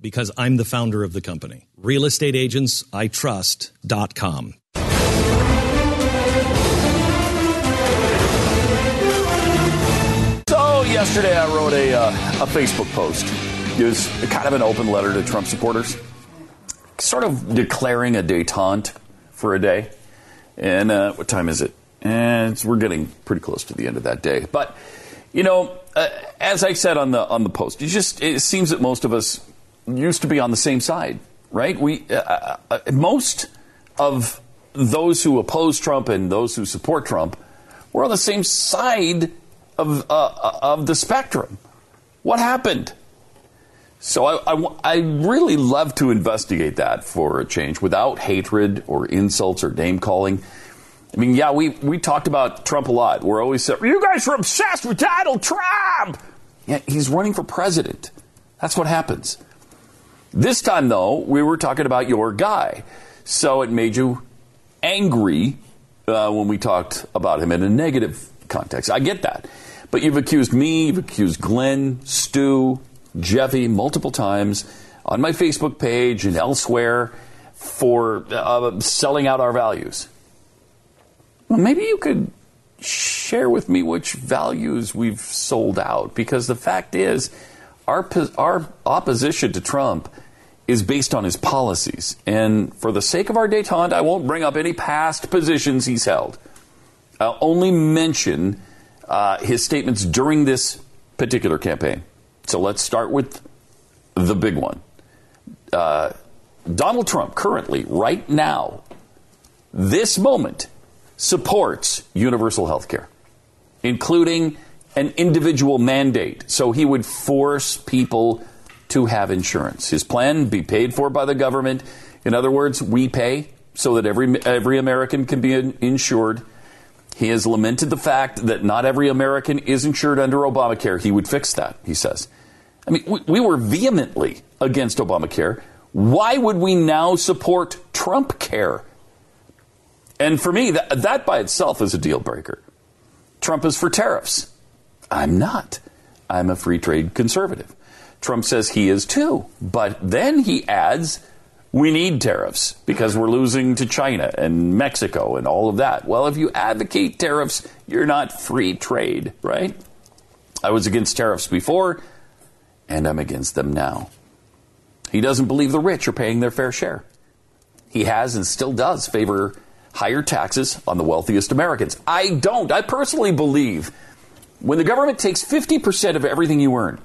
Because I'm the founder of the company. RealestateAgentsITrust.com. So yesterday I wrote a, uh, a Facebook post. It was kind of an open letter to Trump supporters, sort of declaring a detente for a day. And uh, what time is it? And we're getting pretty close to the end of that day. But you know, uh, as I said on the on the post, it just it seems that most of us used to be on the same side, right? We uh, uh, uh most of those who oppose Trump and those who support Trump were on the same side of uh, of the spectrum. What happened? So I, I, I, really love to investigate that for a change without hatred or insults or name calling. I mean, yeah, we, we talked about Trump a lot. We're always you guys are obsessed with Donald Trump. Yeah, he's running for president. That's what happens. This time, though, we were talking about your guy. So it made you angry uh, when we talked about him in a negative context. I get that. But you've accused me, you've accused Glenn, Stu, Jeffy multiple times on my Facebook page and elsewhere for uh, selling out our values. Well, maybe you could share with me which values we've sold out because the fact is our our opposition to Trump is based on his policies. And for the sake of our detente I won't bring up any past positions he's held. I'll only mention uh, his statements during this particular campaign. So let's start with the big one. Uh, Donald Trump currently right now this moment supports universal health care, including an individual mandate. So he would force people to have insurance. His plan be paid for by the government. In other words, we pay so that every every American can be insured. He has lamented the fact that not every American is insured under Obamacare. He would fix that, he says. I mean, we, we were vehemently against Obamacare. Why would we now support Trump care? And for me, that, that by itself is a deal breaker. Trump is for tariffs. I'm not. I'm a free trade conservative. Trump says he is too. But then he adds, we need tariffs because we're losing to China and Mexico and all of that. Well, if you advocate tariffs, you're not free trade, right? I was against tariffs before, and I'm against them now. He doesn't believe the rich are paying their fair share. He has and still does favor higher taxes on the wealthiest Americans. I don't. I personally believe when the government takes 50% of everything you earn,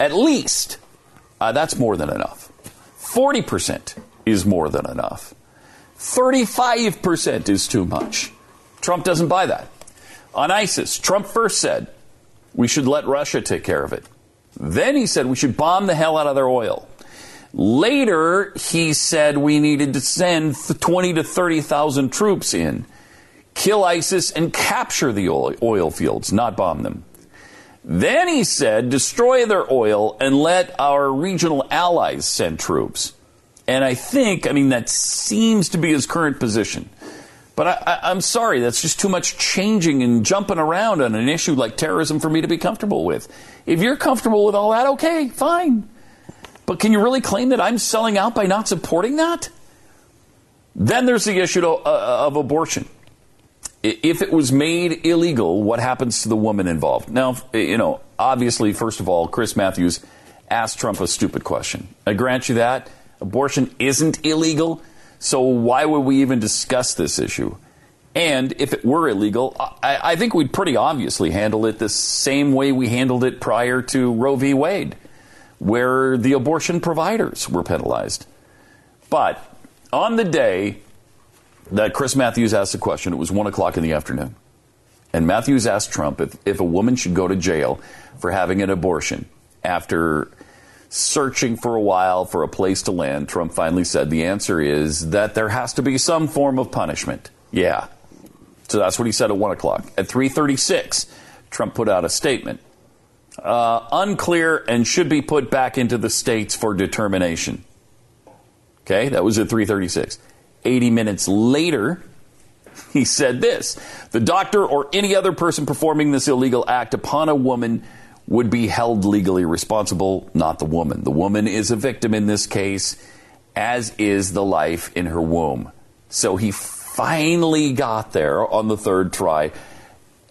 at least, uh, that's more than enough. 40% is more than enough. 35% is too much. Trump doesn't buy that. On ISIS, Trump first said we should let Russia take care of it. Then he said we should bomb the hell out of their oil. Later, he said we needed to send 20 to 30,000 troops in, kill ISIS, and capture the oil fields, not bomb them. Then he said destroy their oil and let our regional allies send troops. And I think, I mean, that seems to be his current position. But I, am sorry, that's just too much changing and jumping around on an issue like terrorism for me to be comfortable with. If you're comfortable with all that, okay, fine. But can you really claim that I'm selling out by not supporting that? Then there's the issue uh, of abortion. If it was made illegal, what happens to the woman involved? Now, eh, you know, obviously, first of all, Chris Matthews asked Trump a stupid question. I grant you that. Abortion isn't illegal, so why would we even discuss this issue? And if it were illegal, I, I think we'd pretty obviously handle it the same way we handled it prior to Roe v. Wade where the abortion providers were penalized. But on the day that Chris Matthews asked the question, it was 1 o'clock in the afternoon. And Matthews asked Trump if, if a woman should go to jail for having an abortion after searching for a while for a place to land, Trump finally said the answer is that there has to be some form of punishment. Yeah. So that's what he said at 1 o'clock. At 336, Trump put out a statement. Uh, unclear and should be put back into the states for determination. Okay, that was at 336. 80 minutes later, he said this The doctor or any other person performing this illegal act upon a woman would be held legally responsible, not the woman. The woman is a victim in this case, as is the life in her womb. So he finally got there on the third try.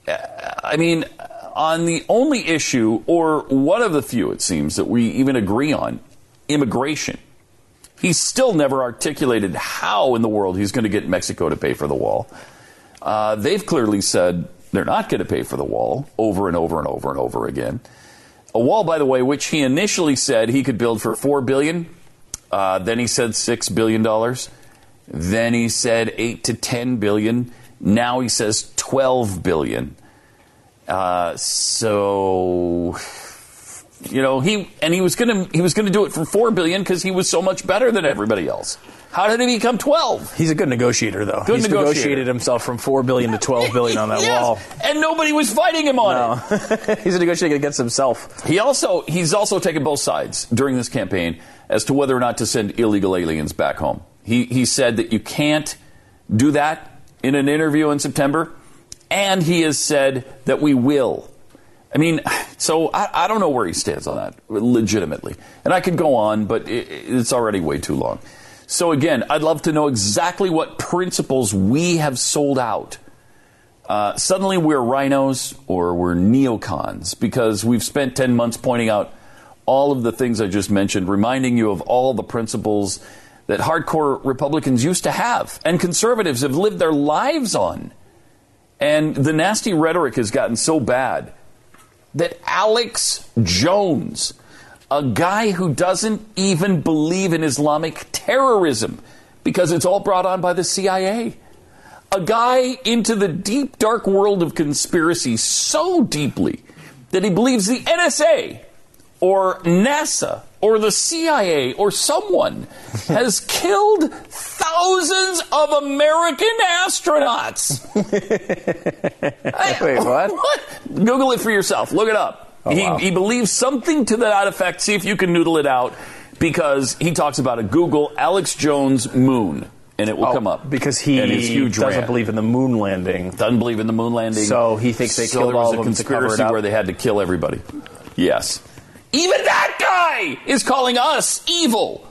I mean, on the only issue, or one of the few, it seems, that we even agree on immigration. He's still never articulated how in the world he's going to get Mexico to pay for the wall. Uh, they've clearly said they're not going to pay for the wall over and over and over and over again. A wall, by the way, which he initially said he could build for four billion. Uh, then he said six billion dollars. Then he said eight to ten billion. Now he says twelve billion. Uh, so you know he and he was gonna he was gonna do it for four billion because he was so much better than everybody else. How did he become 12? He's a good negotiator, though. Good He's negotiator. negotiated himself from four billion to twelve billion on that Yes, wall. and nobody was fighting him on it. No. He's negotiating against himself. He also he's also taken both sides during this campaign as to whether or not to send illegal aliens back home. He he said that you can't do that in an interview in September, and he has said that we will. I mean, so I, I don't know where he stands on that legitimately, and I could go on, but it, it's already way too long. So again, I'd love to know exactly what principles we have sold out uh, suddenly we're RINOs or we're neocons because we've spent 10 months pointing out all of the things I just mentioned, reminding you of all the principles that hardcore Republicans used to have and conservatives have lived their lives on. And the nasty rhetoric has gotten so bad that Alex Jones, a guy who doesn't even believe in Islamic terrorism because it's all brought on by the CIA, a guy into the deep, dark world of conspiracy so deeply that he believes the NSA or NASA or the CIA or someone has killed thousands of American astronauts. Wait, what? Google it for yourself. Look it up. Oh, he, wow. he believes something to that effect. See if you can noodle it out because he talks about a Google Alex Jones moon and it will Oh, come up. because he and his huge doesn't rant. believe in the moon landing. Doesn't believe in the moon landing. So he thinks they so killed there was all a of them to cover it conspiracy where they had to kill everybody. Yes. Even that guy is calling us evil.